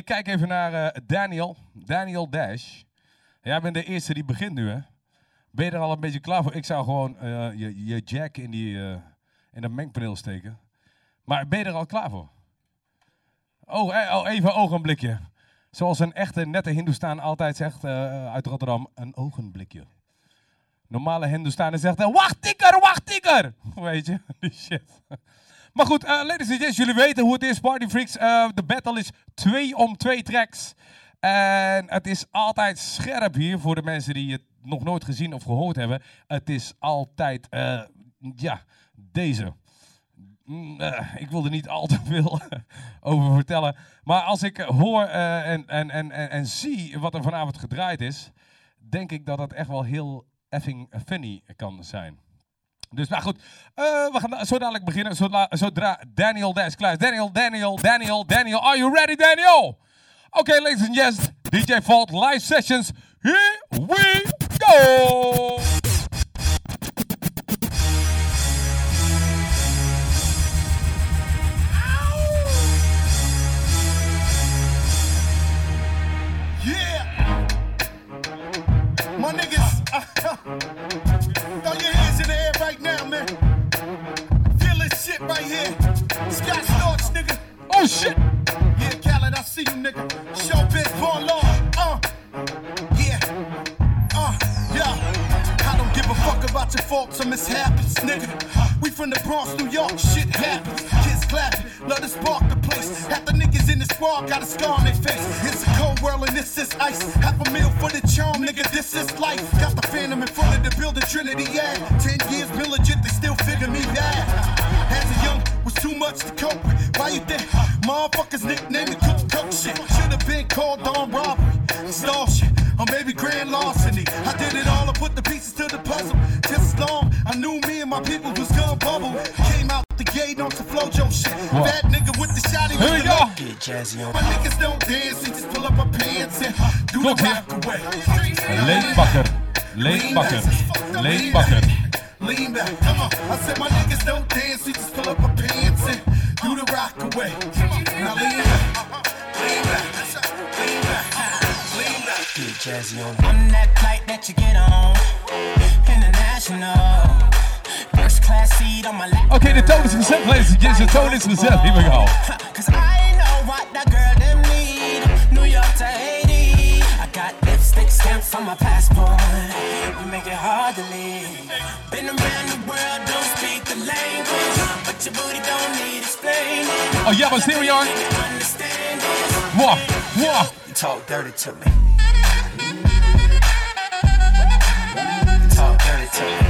Ik kijk even naar eh, Daniel. Daniel Dash. Jij bent de eerste die begint nu, hè? Ben je er al een beetje klaar voor? Ik zou gewoon eh, je, je jack in, die, eh, in dat mengpaneel steken. Maar ben je er al klaar voor? Oh, eh, oh even een ogenblikje. Zoals een echte nette Hindoestaan altijd zegt uit Rotterdam, een ogenblikje. Normale Hindoestanen zegt, wacht tikker, wacht tikker. Weet je, die shit. Maar goed, eh, ladies and gents, jullie weten hoe het is, Party Freaks. Eh, de battle is twee om twee tracks. En het is altijd scherp hier voor de mensen die het nog nooit gezien of gehoord hebben. Het is altijd, eh, ja, deze. Mm, ik wil er niet al te veel over vertellen. Maar als ik hoor en, en, en, en, zie wat er vanavond gedraaid is, denk ik dat het echt wel heel effing funny kan zijn. Dus nou goed, eh, we gaan zo dadelijk beginnen. Zodra, zodra Daniel Dash klaar. Daniel, Daniel, Daniel, Daniel. Are you ready, Daniel? Oké, ladies and gents. DJ Vault live sessions. Here we go! Yeah! My niggas, shit! Yeah, Khaled, I see you, nigga. Show Showbiz, born law. Uh, yeah. Uh, yeah. I don't give a fuck about your faults or mishaps, nigga. We from the Bronx, New York, shit happens. Kids clapping, love to spark the place. Half the niggas in the squad got a scar on their face. It's a cold world and this is ice. Half a meal for the charm, nigga, this is life. Got the phantom in front of the building, Trinity, yeah. Ten years been legit, they still figure me bad. Too much to cope with. Why you think motherfuckers nickname me cook cook shit? Should've been called on robbery, shit, or maybe grand larceny. I did it all, I put the pieces to the puzzle. Just as long, I knew me and my people was gonna bubble. Came out the gate on some flojo shit. That nigga with the shotty Here we go. Get jazzy on. My niggas don't dance, they just pull up our pants and uh, do the Look rock away. Leedbakker. Leedbakker. Leedbakker. Lean back, come on. I said my niggas don't dance, we just pull up our pants and do the rock away. Now lean back, lean back, lean back, lean back. Get jazzy on. I'm that flight that you get on. International. First class seat on my lap. Oké, de toon is gezet, ladies and gents. De toon is gezet. Here we go. Cause I know what that girl them lipstick stamps on my passport. You make it hard to leave. Been around the world, don't speak the language. But your booty don't need explaining. Oh yeah, maar here we are. Understand this. Mwah, mwah. You talk dirty to me. You talk dirty to me.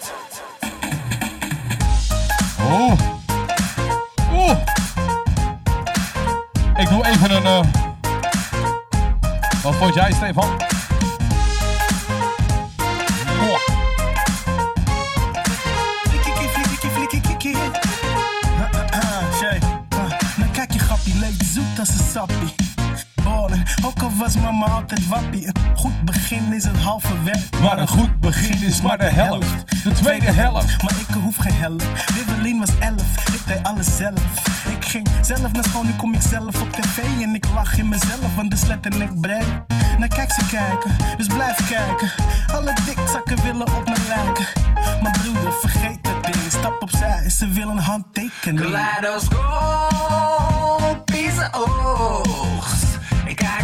Oh. Oeh. Ik doe even een... Uh... Wat vond jij, Stefan? Oh. Kijk je grappie, leek zoet als een sappie. Ook al was mama altijd wappie. Een goed begin is het halve werk. Maar een goed begin is maar de helft. De tweede helft. Maar ik hoef geen helft. Rivelin was elf, ik deed alles zelf. Ik ging zelf naar school, nu kom ik zelf op tv. En ik lach in mezelf, want de slet en ik brein. Nou kijk ze kijken, dus blijf kijken. Alle dikzakken willen op me lijken. Maar broeder, vergeet dat ding. Stap opzij, ze willen een handtekening. Kaleidoscopische oogst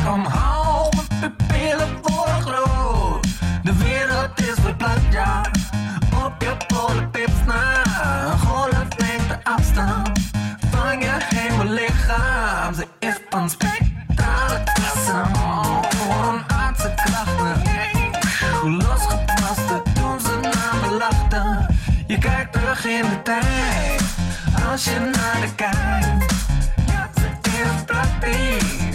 omhoog, pupillen worden groot. De wereld is weer plat, ja. Op je polenpips na. Een golf neemt de afstand van je hele lichaam. Ze is een spectrale klassen. Voor een aardse krachten. Hoe losgepaste toen ze naar me lachten. Je kijkt terug in de tijd. Als je naar de kijkt. Ja, ze is praktisch.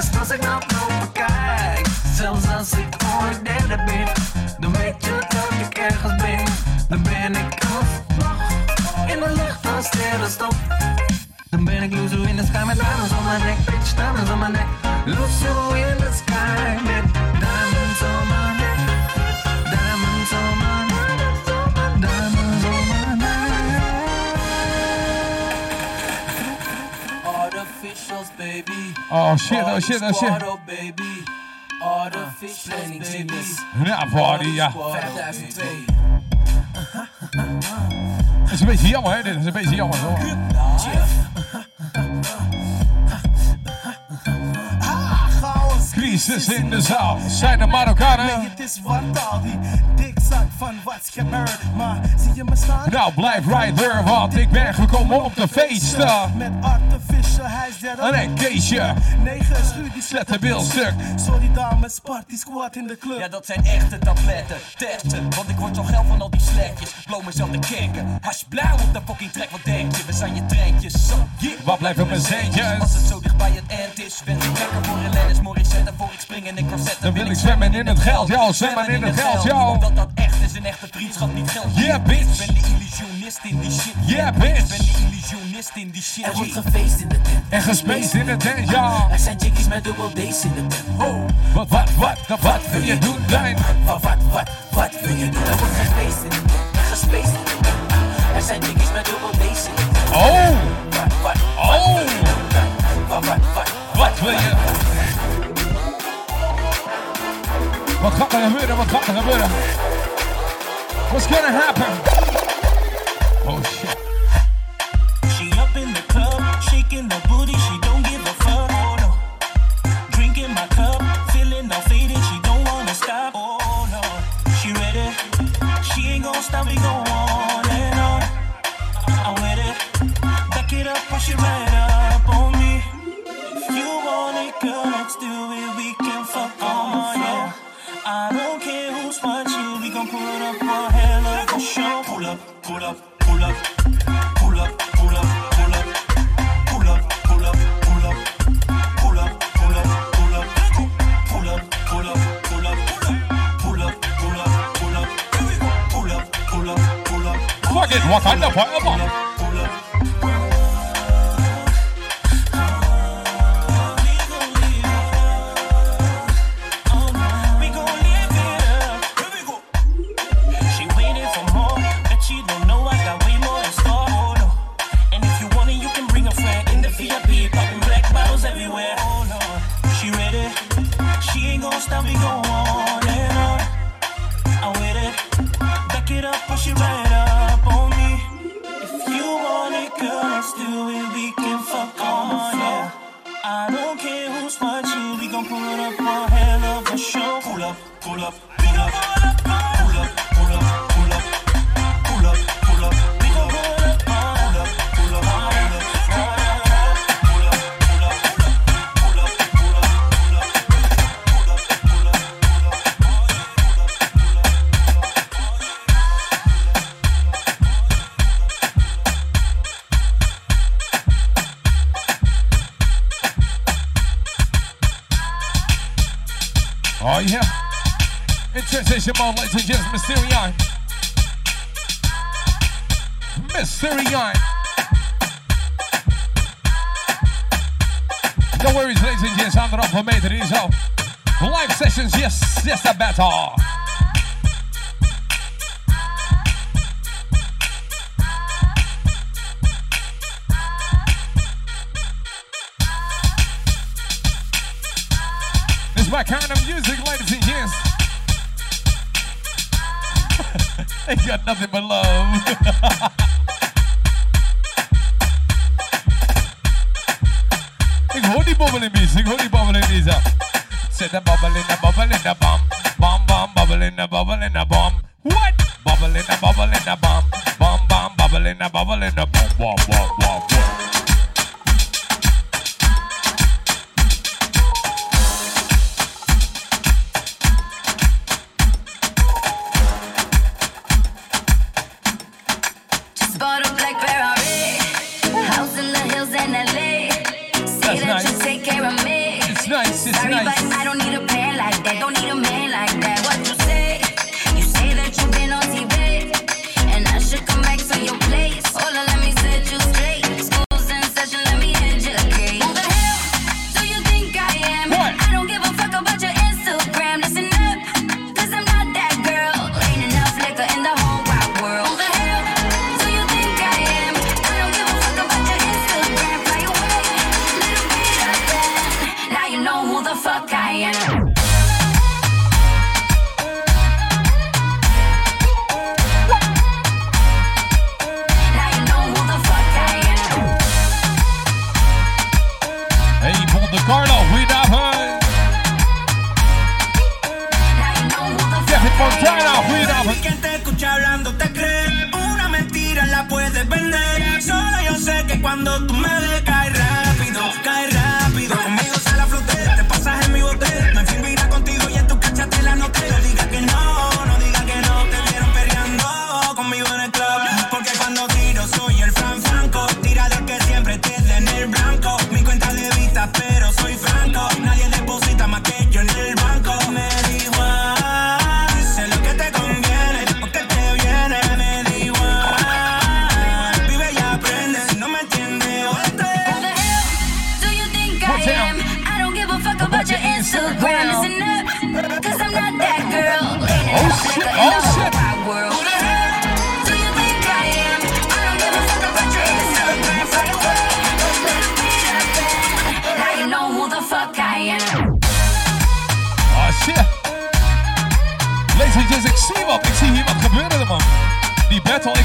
Zelfs als ik naar boven kijk. Zelfs als ik ooit derde ben, dan weet je dat ik ergens ben. Dan ben ik als vlag in de lucht als sterrenstof. Dan ben ik loser in the sky met diamonds on my neck, bitch, diamonds on my neck. Loser in the sky met Oh shit, oh shit, oh shit. Artificials, baby. Ja, party, ja. 5002. Dat is een beetje jammer, hè? Dit is een beetje jammer, hoor. Chaos. Crisis in de zaal. Zijn er Marokkanen? Wat van wat's gebeurd. Maar zie je me staan? Nou, blijf right there, want ik ben gekomen om te feesten. Met artificial, hij is der Een ekkeesje, Negen schuur die zet de bil stuk. Sorry dames, party squad in de club. Ja, dat zijn echte tabletten, testen. Want ik word zo geil van al die slekjes. Blow mezelf de kerken. Hash blauw op de fucking trek, wat denk je? We zijn je treintjes, zo, yeah. Wat blijven mijn Als centjes? het zo dicht bij het end is, ben ik lekker voor een Lennis Morissette. Voor ik spring in een corset, Dan wil ik zwemmen in het geld, yo. Zwemmen in het geld, yo. Omdat dat echt is, een echte vriendschap, niet geld. Yeah, bitch. Ik ben de illusionist in die shit. Yeah, Ik bitch. ben de illusionist in die shit. Er wordt gefeest in de tent. En gespeest in het tent, ja. Er zijn chickies met dubbel D's in de tent. Oh, Wat, wat, wat, wat, wat wil je doen, Lijn? wat, wat, wat, wat wil je doen? Er wordt gefeest in de tent. Gespeest in de tent. Er zijn chickies met dubbel D's in de tent. Oh, Wat, wat, oh, wat, wat, wat. wat wil je? Wat gaat er gebeuren? Wat gaat er gebeuren? What's gonna happen? Oh shit. Put up a hell of a show. Up, pull up, pull up, pull up, Station mode, ladies and gentlemen, Mysterion. Mysterion. No worries, ladies and gents, I'm not for made it is out. Live sessions, yes, yes, a battle. Ain't got nothing but love.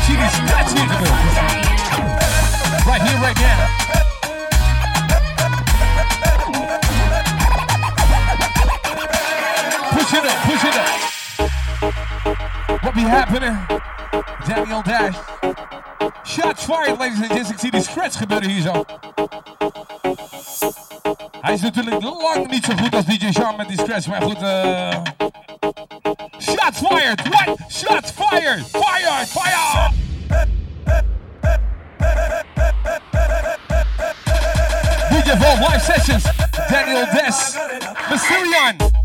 She can stretch. Right here, right now. Push it up, push it up. What be happening? Daniel Dash. Shots fired, ladies and gents. Ik zie die stretch gebeuren hier zo. Hij is natuurlijk lang niet zo goed als DJ Sean met die stretch, maar goed. eh. Shots fired! What? Shots fired! Fire! Fire! DJ Vault live sessions. Daniel Des. Mysterion.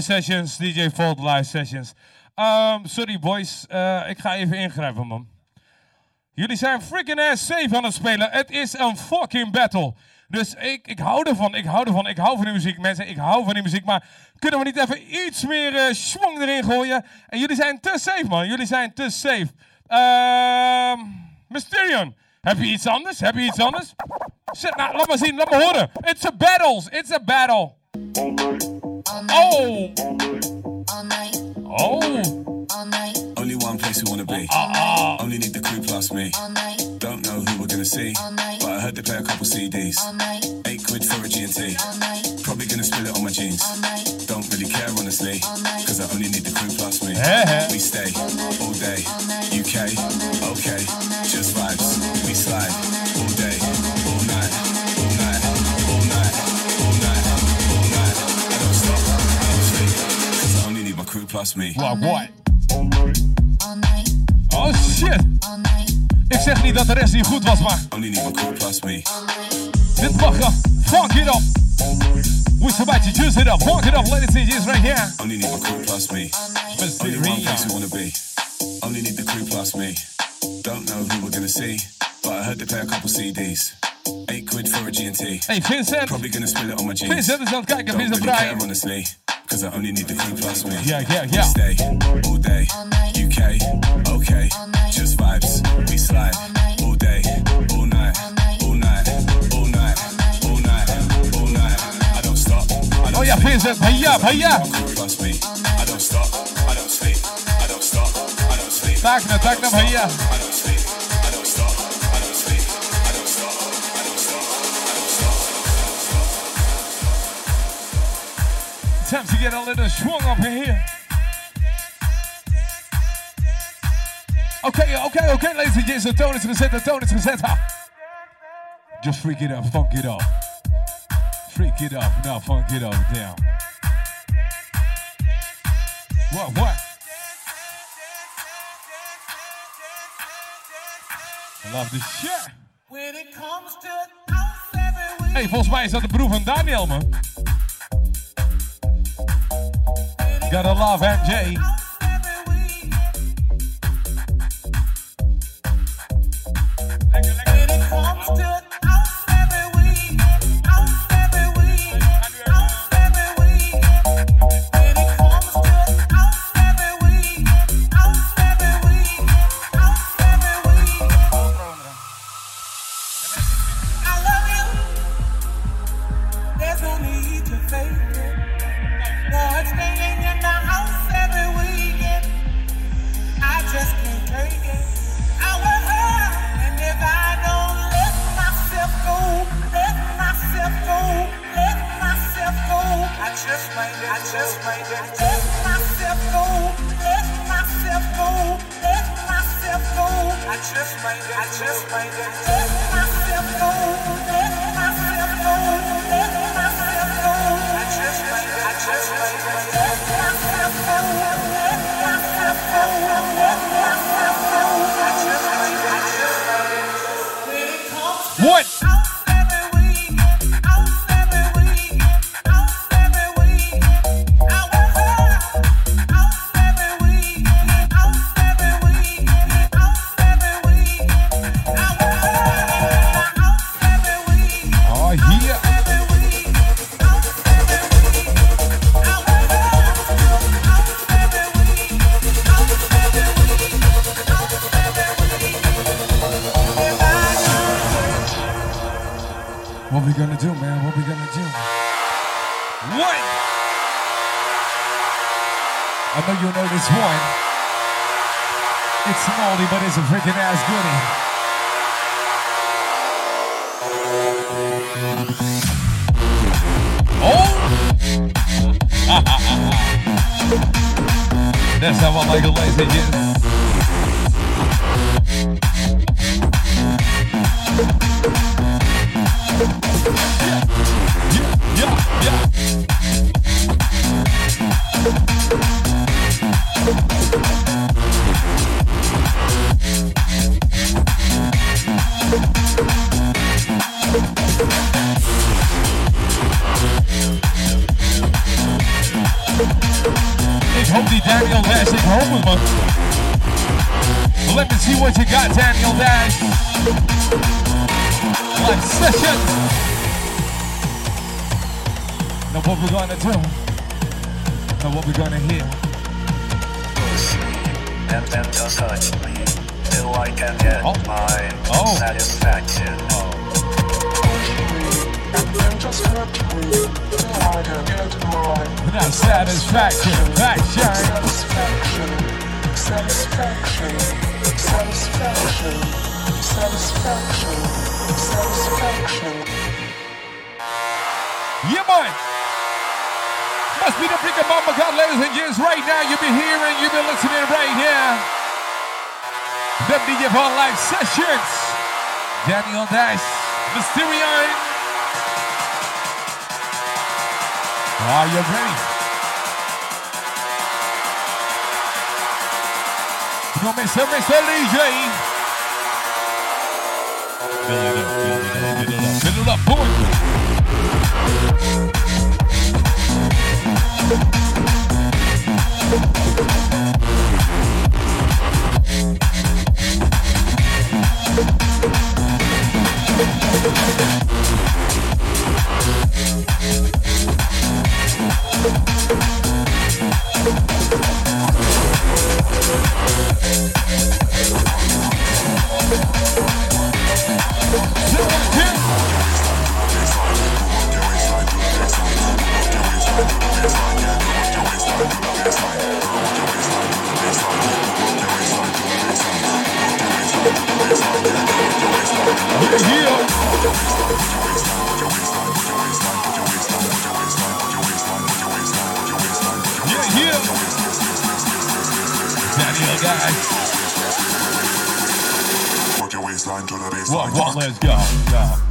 Sessions, DJ Volt live sessions. Um, sorry boys, Eh, ik ga even ingrijpen man. Jullie zijn freaking ass safe aan het spelen. Het is een fucking battle. Dus ik, ik hou ervan, ik hou ervan, ik hou van die muziek mensen, ik hou van die muziek. Maar kunnen we niet even iets meer eh schwung erin gooien? En jullie zijn te safe man, jullie zijn te safe. Ehm Mysterion, heb je iets anders? Heb je iets anders? Zet, nou, laat maar zien, laat me horen. It's a battle, it's a battle. Oh, All night, oh. all night, Only one place we wanna be. Ah, Only need the crew plus me. all night, Don't know who we're gonna see. all night, But I heard they play a couple CDs. all night, Eight quid for a G&T. all night, Probably gonna spill it on my jeans. all night, Don't really care honestly. Cause I only need the crew plus me. Hè, hè. We stay all day. UK, okay. Just vibes. We slide plus me. what, what? all night, Oh shit. all night, Ik zeg niet dat de rest niet goed was, maar Only need my crew plus me. all night. dit mag er. Funk it up. We're about to juice it up. Funk it up, ladies and gents, right here. Only need my crew plus me. Only one place we wanna be. Only need the crew plus me. Don't know who we're gonna see, but I heard they play a couple CDs. Eight quid for a G&T. Hey Vincent. Probably gonna spill it on my jeans. Vincent is aan het kijken. Don't really care honestly, cause I only need the crew plus me. Yeah, yeah, yeah. stay all day, UK, okay, just vibes. We slide all day, all night, all night, all night, all night, all night. I don't stop. I don't Oh sleep. Vincent. Hiya. Crew plus me. I don't stop. Time to get a little swung up in here. Oké, oké, oké, ladies and gents. De toon is gezet, de toon is. Ha. Just freak it up, funk it up. Freak it up, now funk it up, down. What, what? Love this shit. Hey, volgens mij is dat de broer van Daniel, man. Gotta love MJ. house every know you know this one. It's an but it's a freaking ass goodie. Oh! That's how I like it, ladies and. Gonna do? Now what we're gonna hear? and then just touch me till I can get oh. my Oh. satisfaction. Now satisfaction, faction. Satisfaction, satisfaction, satisfaction, satisfaction, satisfaction. Yeah, boy. Must be the freaking mama god, ladies and gents. Right now, you've been hearing, you've been listening right here. The DJ for Live Sessions. Daniel Dash, Mysterion. Are you ready? Come on, Mr. Mr. DJ. Build it up, build it up, build it up, build it up, boy. Thank you. Guys. Walk, walk. Let's go. go.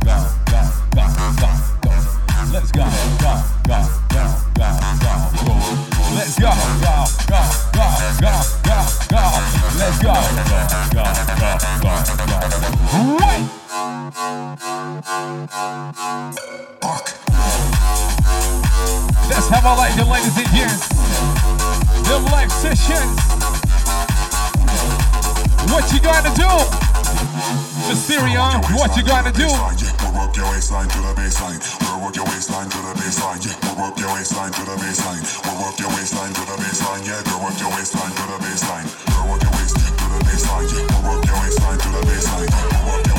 What you gonna do? Work your waistline to the baseline. Work your waistline to the baseline. Yeah, work your waistline to the baseline. Work your waistline to the baseline. Yeah, work your waistline to the baseline. Work your waist to the baseline. Yeah, work your waistline to the baseline. Work your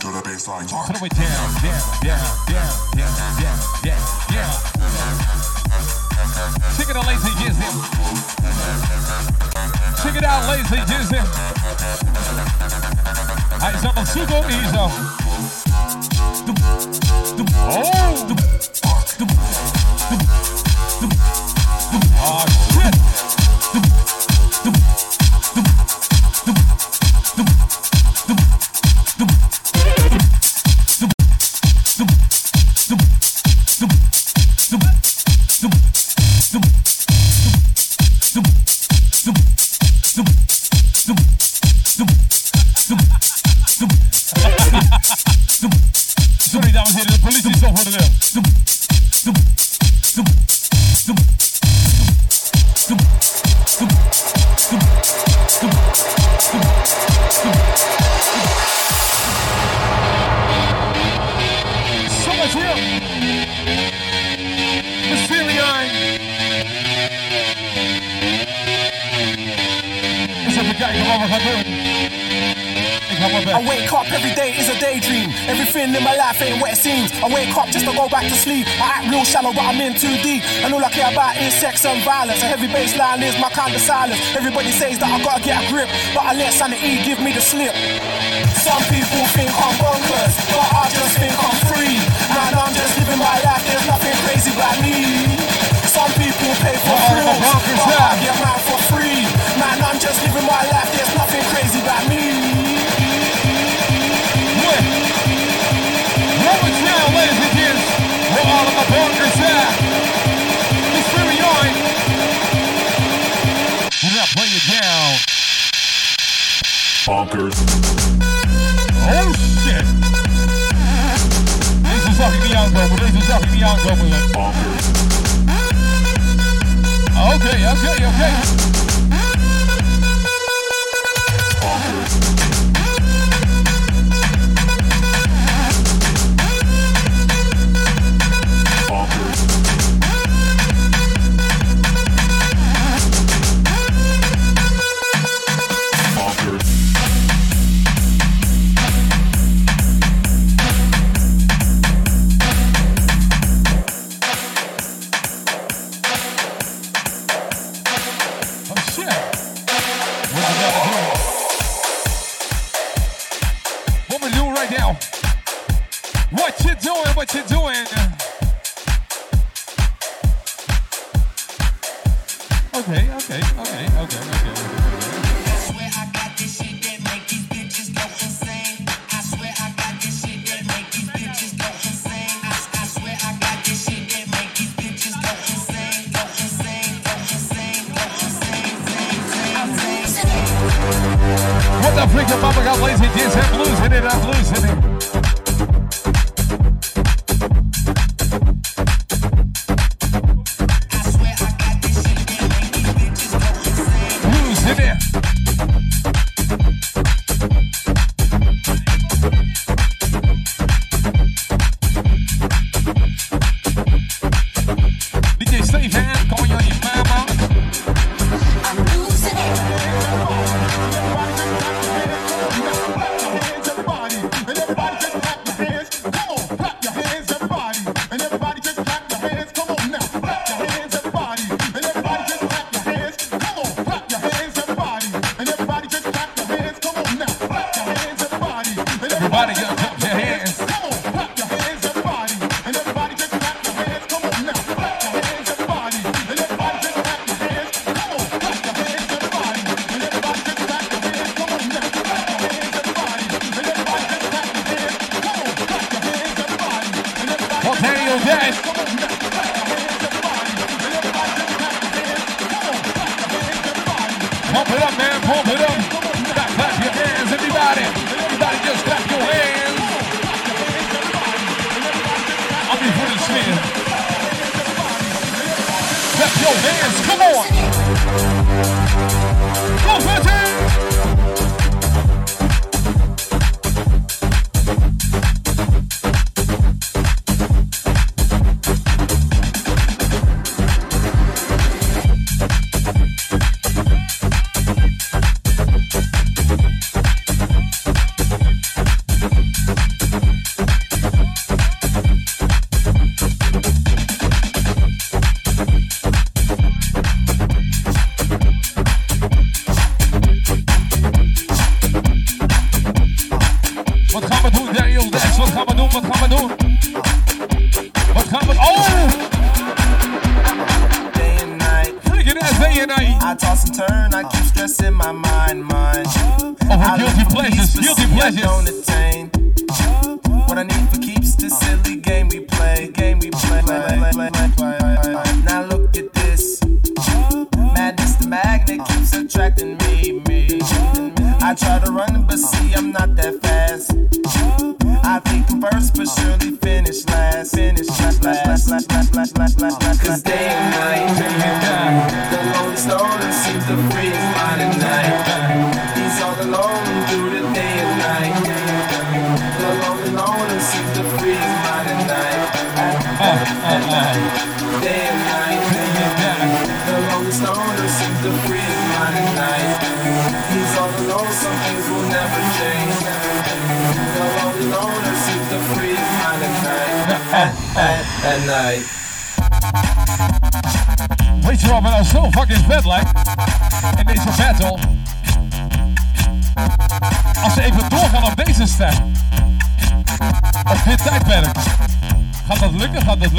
to the baseline. Put it down, down, down, down, down, down, down, down. Check it out, lazy Jizzy. Check it out, lazy Jizzy. Aí já não sugo e. Oh! Ga maar weg. I wake up every day is a daydream. Everything in my life ain't what it seems. I wake up just to go back to sleep. I act real shallow, but I'm in too deep. And all I care about is sex and violence. A heavy baseline is my kind of silence. Everybody says that I gotta get a grip, but I let sanity give me the slip. Some people think I'm bonkers, but I just think I'm free. Man, I'm just living my life. There's nothing crazy about me. Some people pay for thrills, but? I get for my life. There's nothing crazy about me. Roll it down, ladies and gents. We're all of at. Mysterion. We're gonna it down. Bonkers. Oh shit! Zag ik niet aankomen, deze zag ik niet aankomen. Bonkers. Oké, oké, oké. What the freak of Mama got lazy dance? I'm losing it, I'm losing it.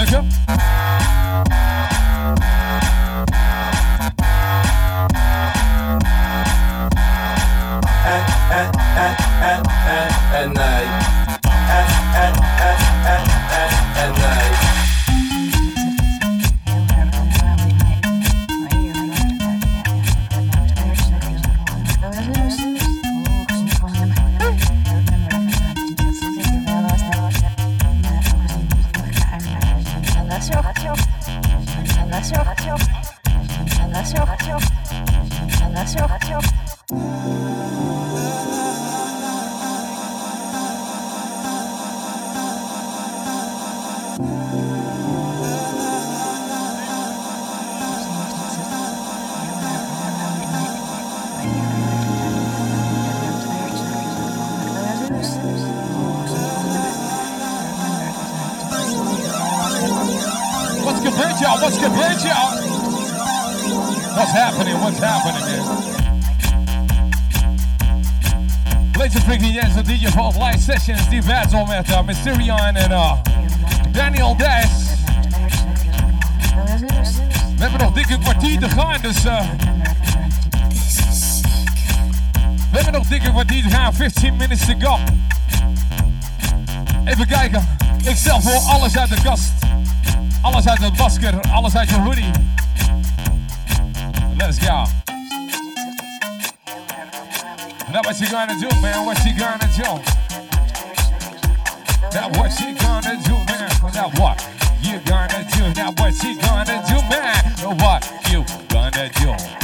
At, at, at, at, at, at night. Mysterion en uh, Daniel Dash. We hebben nog dik een kwartier te gaan, dus... uh, we hebben nog dik een kwartier te gaan, 15 minutes to go. Even kijken. Ik stel voor alles uit de kast. Alles uit het masker, alles uit je hoodie. Let's go. Now what you gonna do, man? What you gonna do? Now what she gonna do, man? Now what you gonna do? Now what she gonna do, man? What you gonna do?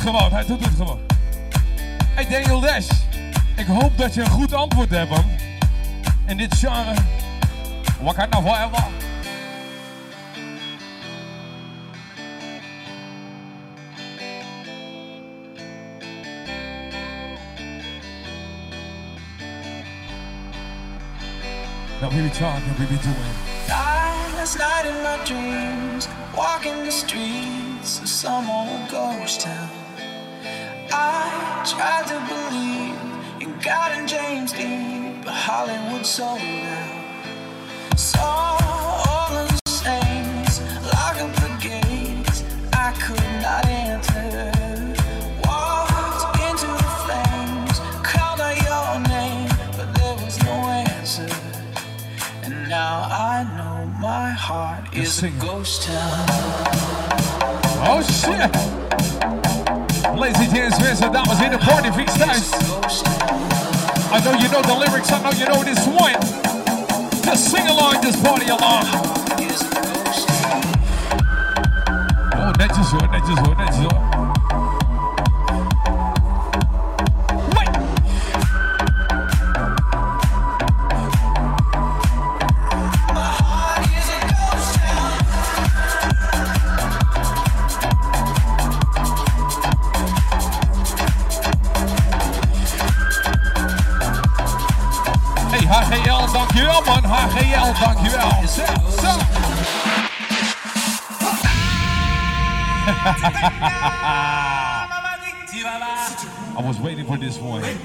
gewoon, hij doet het gewoon. Hey Daniel Dash, ik hoop dat je een goed antwoord hebt man. In dit genre. Wakanda forever. Now we be talking, now we be doing. Died last night in my dreams, walking the streets of some old ghost town. I tried to believe in God and James Dean, but Hollywood sold out. Saw all of the saints lock up the gates. I could not enter. Walked into the flames, called out your name, but there was no answer. And now I know my heart is a ghost town. Oh shit! Ladies and gentlemen, that was in the party freestyles. I know you know the lyrics, I know you know this one. Just sing along, just party along. Oh, net is hoor, net is hoor, net is hoor. I was waiting for this one. And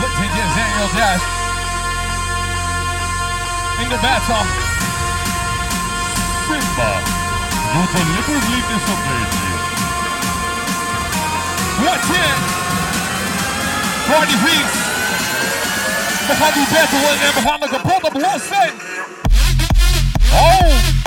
gentlemen, Daniel Dash. In the battle. Simba. Een liefdesliedjes op deze. Watch it. Party Freaks. Oh.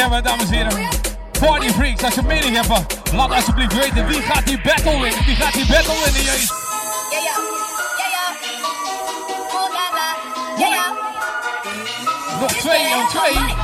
Hebben, dames en heren. Party freaks, als je mening hebt, laat alsjeblieft weten wie gaat die battle winnen. Wie gaat die battle winnen, jezus. Oh. Nog twee aan twee.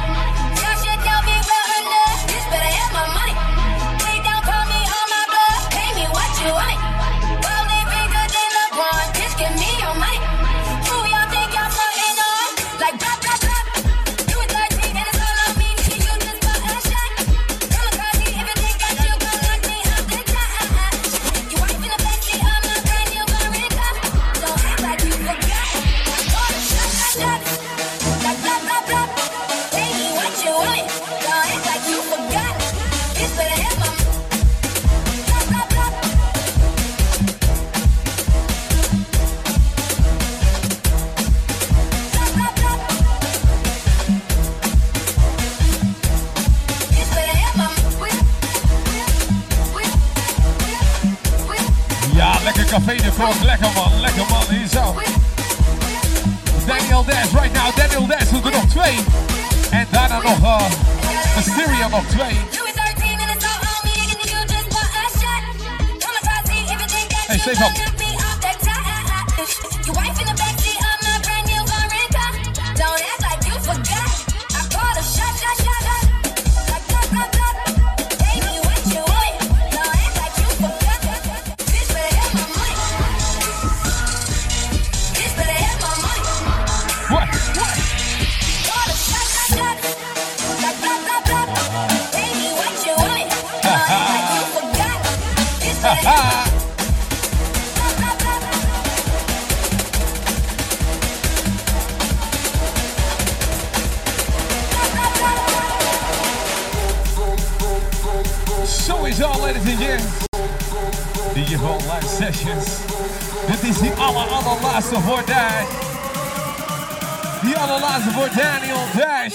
Die allerlaatste voor Daniel Dash.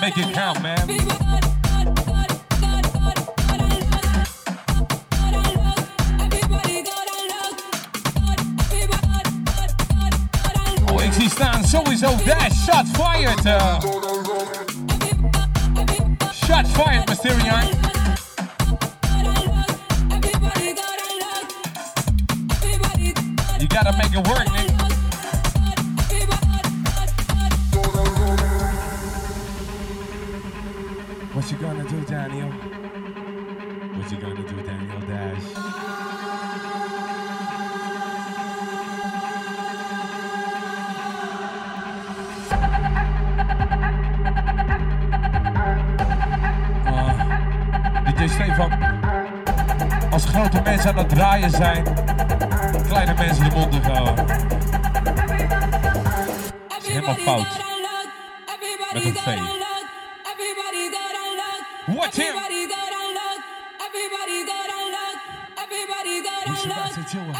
Make it count, man. Oh, ik zie staan sowieso Dash. Shot fired. eh. Shot fired, Mysterion. You gotta make it work, nigga. Mensen aan het draaien zijn, kleine mensen de mond houden. Dat is helemaal fout. Met een V. Watch him! Het het?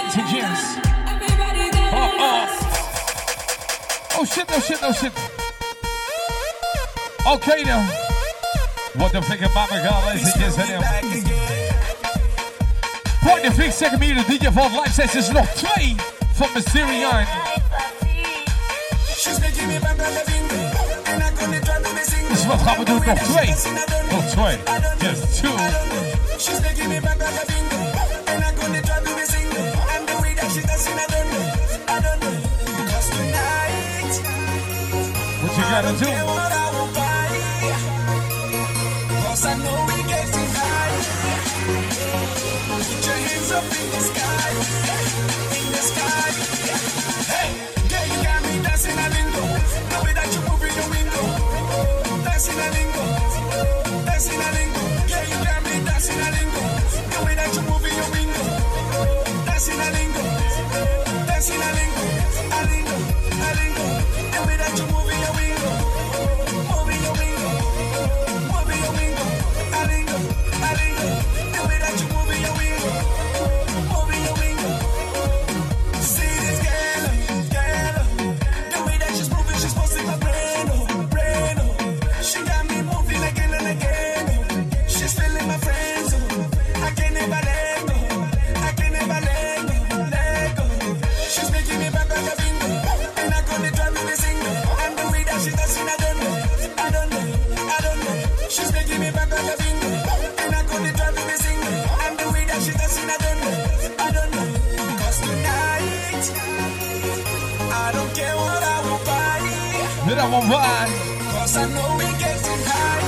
Oh shit. Oh, oh. Oh shit, oh shit, oh shit. Okay now. What the fuck about my god, ladies and gents. Point the freak second meter, DJ Vault Live Sessions nog twee van Mysterion. Dus wat gaan we doen? Nog twee. Nog twee. Just two. She's making me back like a bingo. And I'm gonna try to be single. And the way that she dancing, I don't know. I don't know. Because tonight, What you gotta do? I know we getting high. Put your hands up in the sky. In the sky. Hey, girl, you got me dancing a lingo. The way that you move in your window. Dancing a lingo. Dancing a lingo. Yeah, you got me dancing a lingo. The way that you move in your window. Dancing a lingo. Dancing a lingo. A lingo. A lingo. The way that you move in your window. Waar. Cause I know we getting high.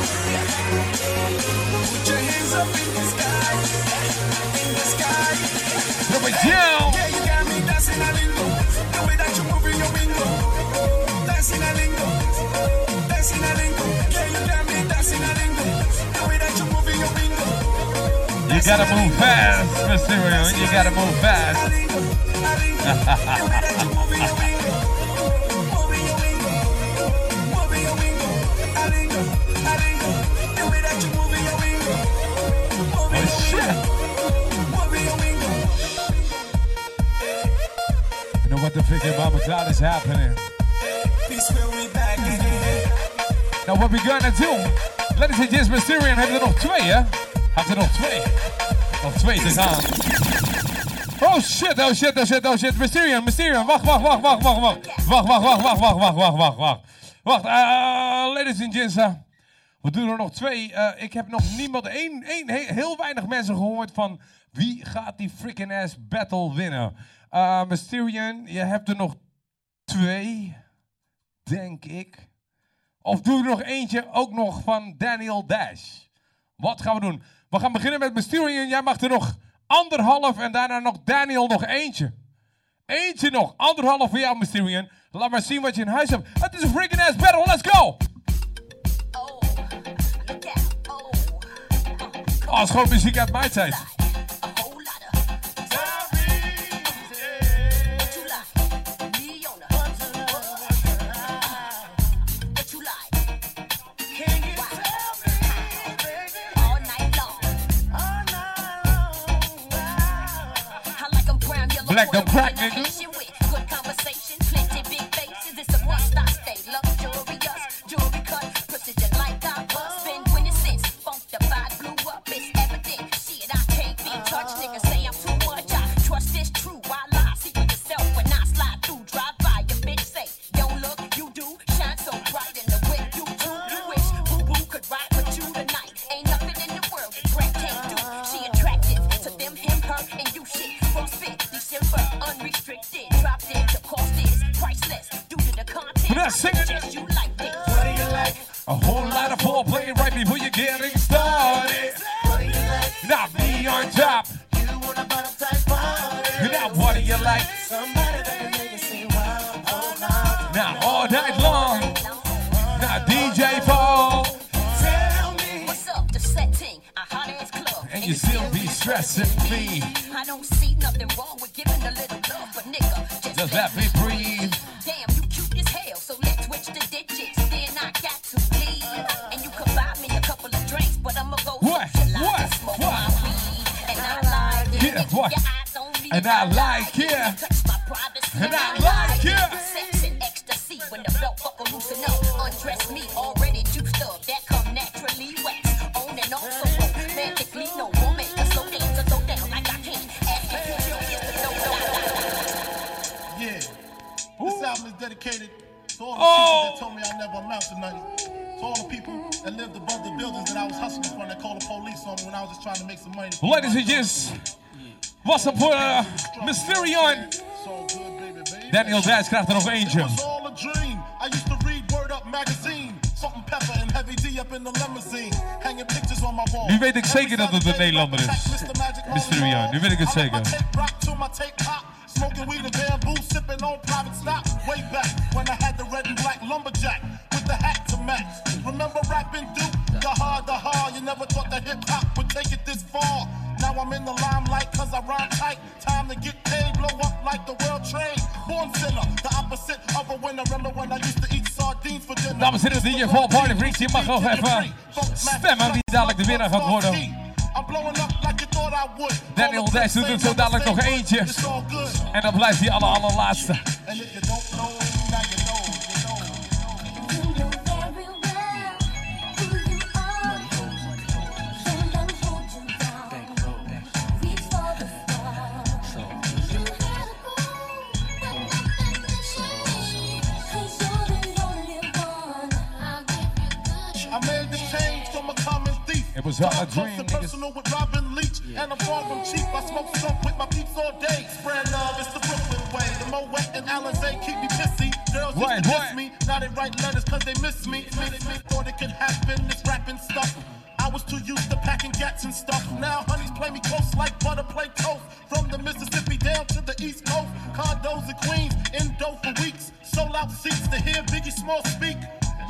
Put your hands up in the sky. In the sky. Drop it down. Yeah, you got me dancing a lingo. The way that you moving your bingo. Dancing a lingo. Dancing a lingo. Yeah, you got me dancing a lingo. The way that you moving your bingo. You gotta move fast, Mysterio. You gotta move fast. Cloud is happening. Nou, what we gonna do? Ladies and gents, Mysterian hebben er nog twee, hè? Had er nog twee. Nog twee te gaan. Oh shit, oh shit, oh shit, oh shit. Mysterian, Mysterian. Wacht, wacht, wacht, wacht, wacht, wacht. Wacht, wacht, wacht, wacht, wacht, wacht, wacht, wacht, wacht. Wacht, eh, ladies and gents. eh, we doen er nog twee. Eh, ik heb nog niemand, één, één, he- heel weinig mensen gehoord van wie gaat die freaking ass battle winnen. Eh Mysterian, je hebt er nog twee, denk ik. Of doe er nog eentje ook nog van Daniel Dash. Wat gaan we doen? We gaan beginnen met Mysterian. Jij mag er nog anderhalf en daarna nog Daniel nog eentje. Eentje nog. Anderhalf voor jou, Mysterian. Laat maar zien wat je in huis hebt. Het is een freaking ass battle. Let's go! Oh, het is gewoon muziek uit mijn tijd. like the crack, nigga. Murphy. What's up voor uh, Mysterion? Daniel Dash krijgt nog eentje. It's all a dream. I used to read Word Up magazine. Salt-N-Pepa and heavy D up in the limousine. Hanging pictures on my wall. Nu weet ik zeker dat het een Nederlander is. Mysterion, nu weet ik het zeker. Rock to my tape pop. Smoking weed and bamboo, sipping on private stock. Way back when I had the red and black lumberjack with the hat to match. Remember rapping Duke? The hard, the hard. You never thought that hip hop I'm in the limelight cause I rhyme tight. Time to get paid, blow up like the world trade. Born sinner, the opposite of a winner. Remember when I used to eat sardines for dinner? Dames en heren, DJ Paul Party Freaks, je mag nog even stemmen wie dadelijk de winnaar gaat worden. I'm blowing up like you thought I would. Daniel Dash doet zo dadelijk nog eentje. En dan blijft hij alle allerlaatste. It was all a dream, and personal with Robin Leach, and I'm far from cheap. I smoke skunk with my peeps all day. Spread love, it's the Brooklyn way. The Moet and Alizé keep me pissy. Girls used to right. diss me. Now they write letters cause they miss me. Me, me, Thought it could happen, this rapping stuff. I was too used to packing gats and stuff. Now honeys play me close like butter play toast. From the Mississippi down to the East Coast. Condos in Queens, in dough for weeks. Sold out seats to hear Biggie Small speak.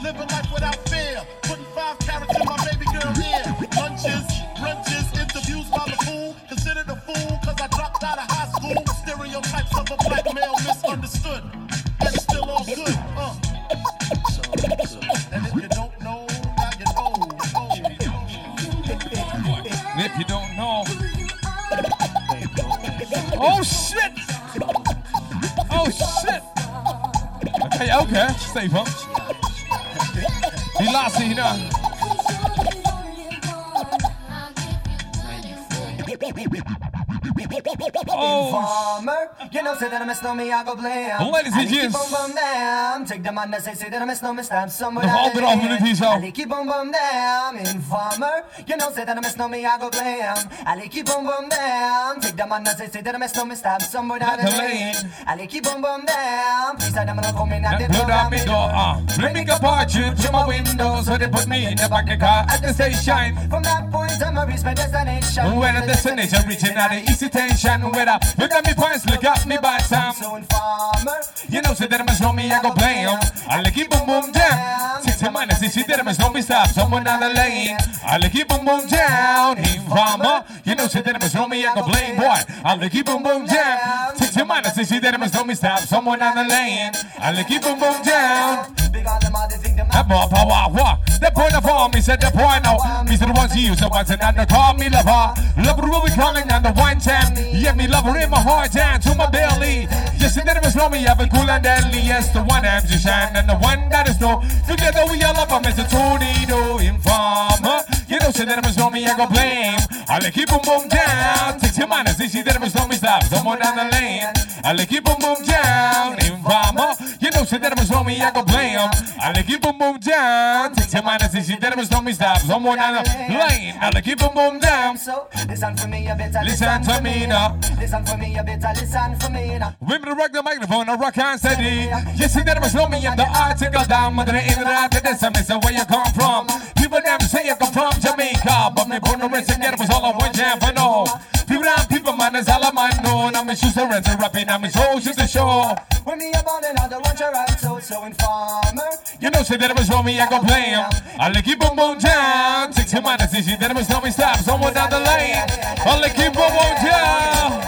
Living life without fear. Putting five carats in my baby girl ear. Lunches, brunches, interviews by the fool. Considered a fool cause I dropped out of high school. Stereotypes of a black male misunderstood. And it's still all good. Uh. And if you don't know, now you know. And if you don't know. Oh shit! Oh shit! Dat kan je ook, hè, Stefan? Die laatste hierna. Informer, you know, say that I miss no me, I go blame. Ladies and gents. boom boom down. Take the man that say, say that I miss no me, stab somewhere. Nog anderhalf minuut hier zo. I keep boom boom. Informer, you know, say that I miss no me, I go blame. I keep boom boom. Take the man that say, say that I miss no me, stab somewhere down the lane. I keep boom boom. Please, I don't come at the door. down me door, uh. You through my window, so they put me in the back of the car at the station. From that point, I'm a reach my destination. When the destination reaching out easy tension, where I look at me points, look at me by time. You know, say that must know me, I go blame. I like it boom boom jam. Six minus, she did, must know me stop. Someone down the lane. I like it boom boom down. Informer. You know, say that must know me, I go blame. Boy, I like it boom boom jam. Six minus, she did, must know me stop. Someone down the lane. I like it boom boom down. big on them all, think them That boy, power, what? The point of all, me said the point now. Me said the ones he used, the ones that not call me lover. Lover will be calling on the one time. Yeah, me lover in my heart down to my belly. Yes, and it was know me, I've been cool and deadly. Yes, the one I'm just shine and the one that is no. Together we all love him as a tornado informer. You know, that it was know me, I go blame. I like keep boom boom down. Take your mind and see, she that it was know me stop. Someone down the lane. I like keep boom boom down. Informer. You know, that it was know me, I go blame. I like keep boom boom down. Take your mind and see, she that it was know me stop. Someone down the lane. I like keep boom boom down. So listen for me, you better Listen to me now. Listen for me, you better listen for me now. Women rock the microphone, I rock and steady. You see that it was know me, I'm the article down. Mother in the right to this, I miss where you come from. People never say you come from Jamaica, but me born and raised together was all I want jam for no. People and people, man, is all I might know. And I'm a shoes and rent rapping, I'm a show, shoes to show. When me about another one, you right, so so informer. You know, say that it was wrong, me, I go play 'em. I like keep boom boom down. Six him out, see, that it was me stop. Someone down the lane. I like keep boom boom down.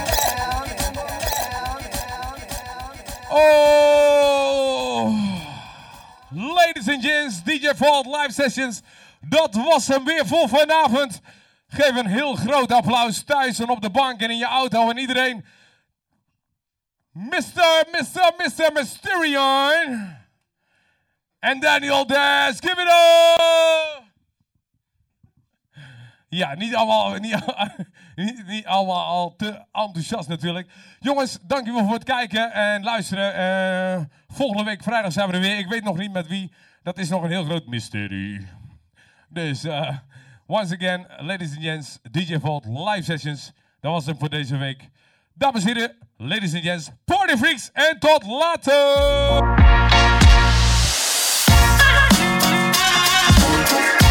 Oh, ladies and gents, DJ Vault live sessions. Dat was hem weer voor vanavond. Geef een heel groot applaus thuis en op de bank en in je auto en iedereen. Mr. Mr. Mr. Mysterion. En Daniel Dash, give it up! Ja, niet allemaal, niet, niet, allemaal al te enthousiast natuurlijk. Jongens, dankjewel voor het kijken en luisteren. Eh, volgende week vrijdag zijn we er weer. Ik weet nog niet met wie. Dat is nog een heel groot mysterie. Dus, eh, once again, ladies and gents, DJ Vault live sessions. Dat was hem voor deze week. Dames en heren, Ladies and gents, party freaks en tot later!